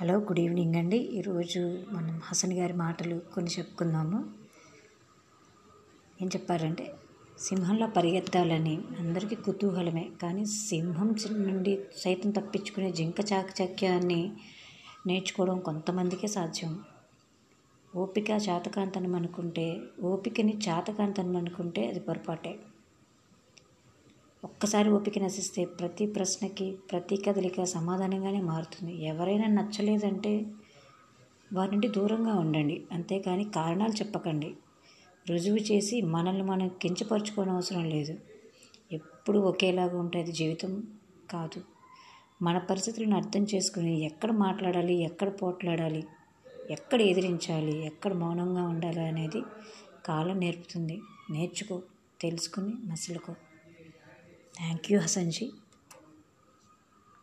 Hello good evening అండి. ఈరోజు మనం హసన్ గారి మాటలు కొన్ని చెప్పుకుందాము. ఏం చెప్పారంటే సింహంలా పరిగెత్తాలని అందరికీ కుతూహలమే కానీ సింహం నుండి సైతం తప్పించుకునే జింక చాకచక్యాన్ని నేర్చుకోవడం కొంతమందికే సాధ్యం. ఓపిక చాతకాంతనం అనుకుంటే ఓపికని చాతకాంతనం అనుకుంటే అది పొరపాటే. ఒక్కసారి ఓపిక నశిస్తే ప్రతి ప్రశ్నకి ప్రతి కదలిక సమాధానంగానే మారుతుంది. ఎవరైనా నచ్చలేదంటే వారి నుండి దూరంగా ఉండండి. అంతేకాని కారణాలు చెప్పకండి. రుజువు చేసి మనల్ని మనం కించపరచుకోని అవసరం లేదు. ఎప్పుడు ఒకేలాగా ఉంటుంది జీవితం కాదు. మన పరిస్థితులను అర్థం చేసుకుని ఎక్కడ మాట్లాడాలి ఎక్కడ పోట్లాడాలి ఎక్కడ ఎదిరించాలి ఎక్కడ మౌనంగా ఉండాలి అనేది కాలం నేర్పుతుంది. నేర్చుకో తెలుసుకుని మసలుకో. Thank you Hasan ji